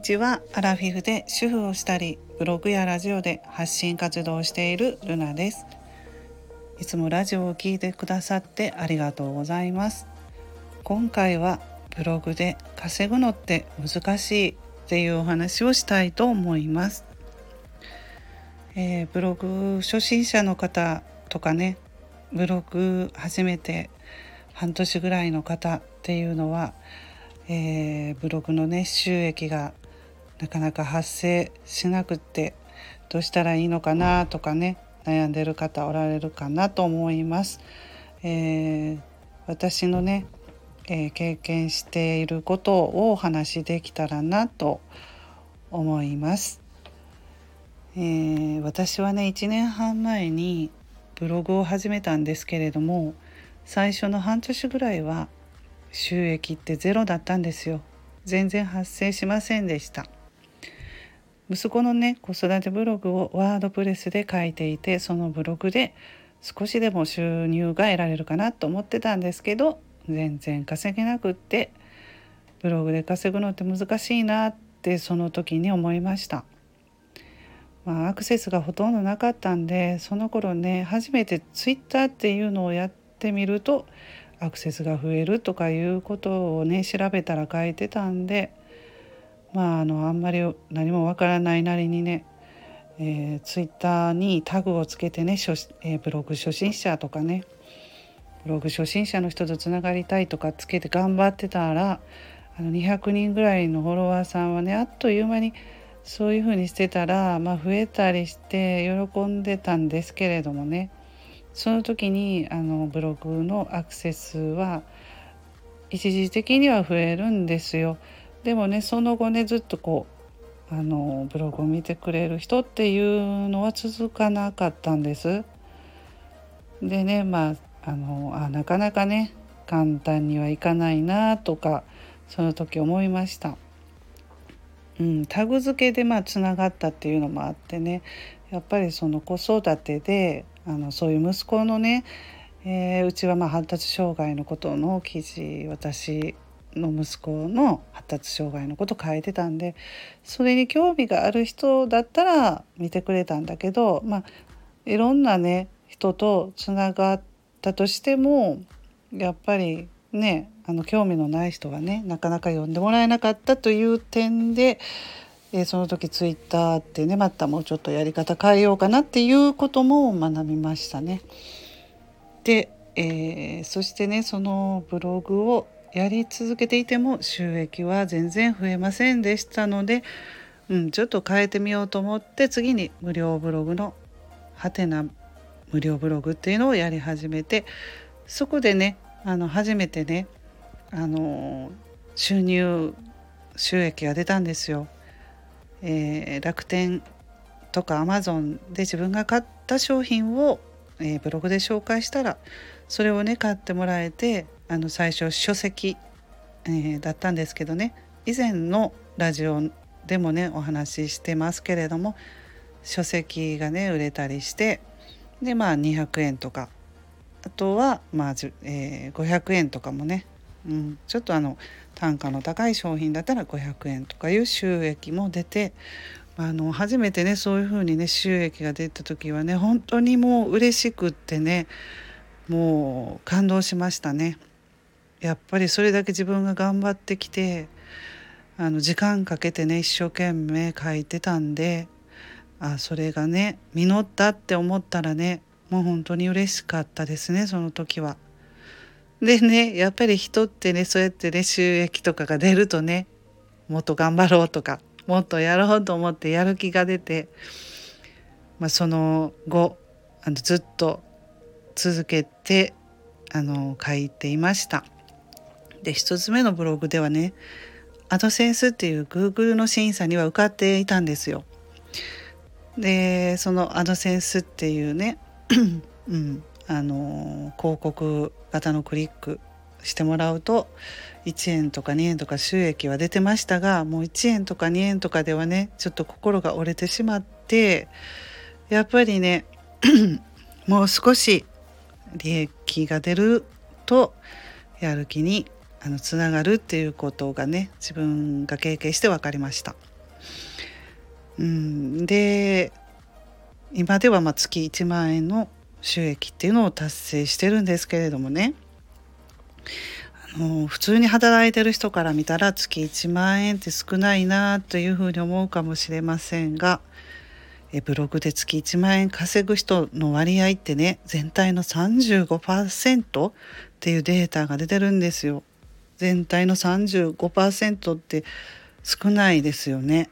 にちは。アラフィフで主婦をしたりブログやラジオで発信活動をしているルナです。いつもラジオを聞いてくださってありがとうございます。今回はブログで稼ぐのって難しいっていうお話をしたいと思います、えー、ブログ初心者の方とかねブログ始めて半年ぐらいの方っていうのはえー、ブログのね収益がなかなか発生しなくてどうしたらいいのかなとかね悩んでる方おられるかなと思います。えー、私のね、えー、経験していることをお話しできたらなと思います。えー、私はね1年半前にブログを始めたんですけれども最初の半年ぐらいは収益ってゼロだったんですよ全然発生しませんでした息子のね子育てブログをワードプレスで書いていてそのブログで少しでも収入が得られるかなと思ってたんですけど全然稼げなくってブログで稼ぐのって難しいなってその時に思いました。まあ、アクセスがほとんどなかったんでその頃ね初めてツイッターっていうのをやってみるとアクセスが増えるとかいうことをね調べたら書いてたんでまああのあんまり何もわからないなりにね、えー、ツイッターにタグをつけてね初、えー、ブログ初心者とかねブログ初心者の人とつながりたいとかつけて頑張ってたらあの200人ぐらいのフォロワーさんはねあっという間にそういうふうにしてたら、まあ、増えたりして喜んでたんですけれどもねその時にあのブログのアクセスは一時的には増えるんですよ。でもねその後ねずっとこうあのブログを見てくれる人っていうのは続かなかったんです。でねまああのあなかなかね簡単にはいかないなとかその時思いました。うん、タグ付けでまあつながったっていうのもあってねやっぱりその子育てであのそういう息子のね、えー、うちはまあ発達障害のことの記事私の息子の発達障害のこと書いてたんでそれに興味がある人だったら見てくれたんだけどまあいろんなね人とつながったとしてもやっぱりねあの興味のない人はねなかなか読んでもらえなかったという点でえー、その時ツイッターってねまたもうちょっとやり方変えようかなっていうことも学びましたね。で、えー、そしてねそのブログをやり続けていても収益は全然増えませんでしたので、うん、ちょっと変えてみようと思って次に無料ブログのハテナ無料ブログっていうのをやり始めてそこでねあの初めてねあの収入収益が出たんですよ。えー、楽天とかアマゾンで自分が買った商品を、えー、ブログで紹介したらそれをね買ってもらえてあの最初書籍、えー、だったんですけどね。以前のラジオでもねお話ししてますけれども書籍がね売れたりしてでまあ200円とか。あとはまあ、えー、500円とかもね、うん、ちょっとあの単価の高い商品だったら500円とかいう収益も出てあの初めてねそういう風にね収益が出た時はね本当にもう嬉しくってねもう感動しましたね。やっぱりそれだけ自分が頑張ってきてあの時間かけてね一生懸命書いてたんであそれがね実ったって思ったらねもう本当に嬉しかったですねその時は。でねやっぱり人ってねそうやってね収益とかが出るとねもっと頑張ろうとかもっとやろうと思ってやる気が出て、まあ、その後あのずっと続けてあの書いていました。で1つ目のブログではねアドセンスっていう Google の審査には受かっていたんですよ。でそのアドセンスっていうね、うん、あの広告型のクリックしてもらうと1円とか2円とか収益は出てましたがもう1円とか2円とかではねちょっと心が折れてしまってやっぱりね もう少し利益が出るとやる気にあのつながるっていうことがね自分が経験して分かりました。うん、で今ではま月1万円の収益っていうのを達成してるんですけれどもねあの普通に働いてる人から見たら月1万円って少ないなというふうに思うかもしれませんがえブログで月1万円稼ぐ人の割合ってね全体の35%っていうデータが出てるんですよ。全体の35%って少ないですよね。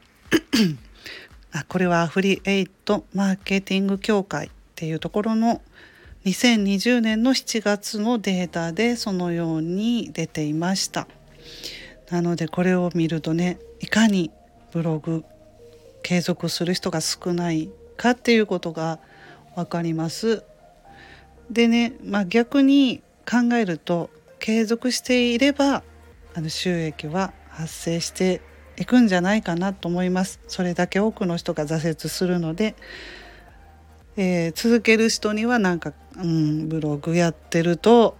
あこれはアフリエイトマーケティング協会っていうところの2020年の7月のデータでそのように出ていました。なのでこれを見るとねいかにブログ継続する人が少ないかっていうことが分かります。でね、まあ、逆に考えると継続していればあの収益は発生していくんじゃないかなと思います。それだけ多くの人が挫折するので、えー、続ける人にはなんか、うん、ブログやってると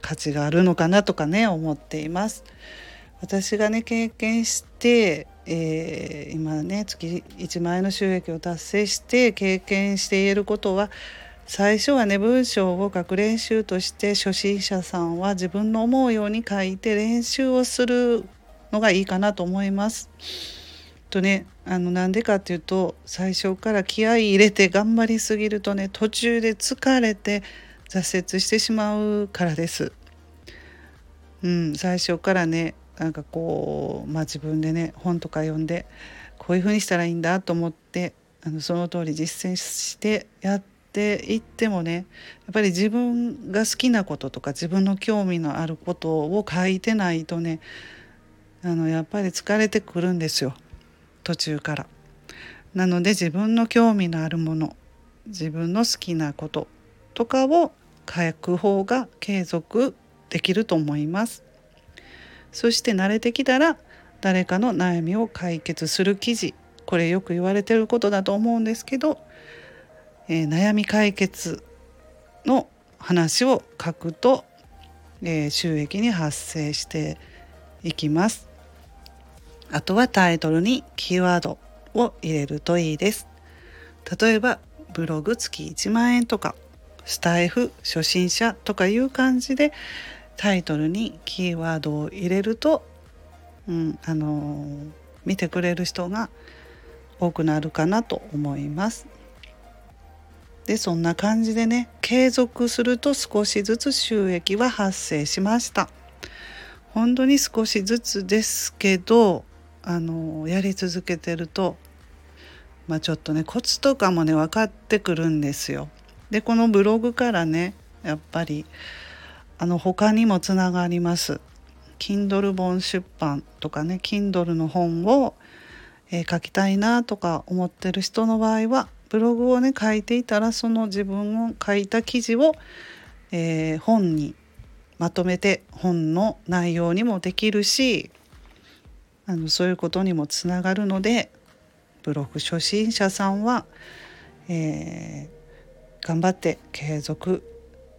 価値があるのかなとかね思っています。私がね経験してえー、今ね月1万円の収益を達成して経験していることは最初はね文章を書く練習として初心者さんは自分の思うように書いて練習をするのがいいかなと思います。とねあのなんでかっていうと最初から気合い入れて頑張りすぎるとね途中で疲れて挫折してしまうからです。うん、最初からねなんかこう、まあ、自分でね本とか読んでこういうふうにしたらいいんだと思ってあのその通り実践してやっっていってもねやっぱり自分が好きなこととか自分の興味のあることを書いてないとねあのやっぱり疲れてくるんですよ途中から。なので自分の興味のあるもの自分の好きなこととかを書く方が継続できると思います。そして慣れてきたら誰かの悩みを解決する記事これよく言われてることだと思うんですけど、えー、悩み解決の話を書くと、えー、収益に発生していきます。あとはタイトルにキーワードを入れるといいです。例えばブログ月1万円とかスタイフ初心者とかいう感じでタイトルにキーワードを入れると、うんあのー、見てくれる人が多くなるかなと思います。でそんな感じでね継続すると少しずつ収益は発生しました。本当に少しずつですけどあのやり続けてると、まあ、ちょっとねコツとかもね分かってくるんですよ。でこのブログからねやっぱりあの他にもつながります。Kindle 本出版とかね Kindle の本を、えー、書きたいなとか思ってる人の場合はブログをね書いていたらその自分を書いた記事を、えー、本にまとめて本の内容にもできるしあのそういうことにもつながるのでブログ初心者さんは、えー、頑張って継続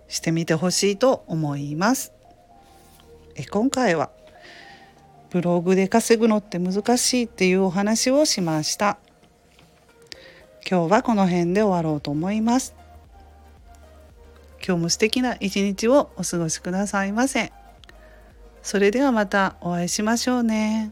してみてほしいと思います。え今回はブログで稼ぐのって難しいっていうお話をしました。今日はこの辺で終わろうと思います。今日も素敵な一日をお過ごしくださいませ。それではまたお会いしましょうね。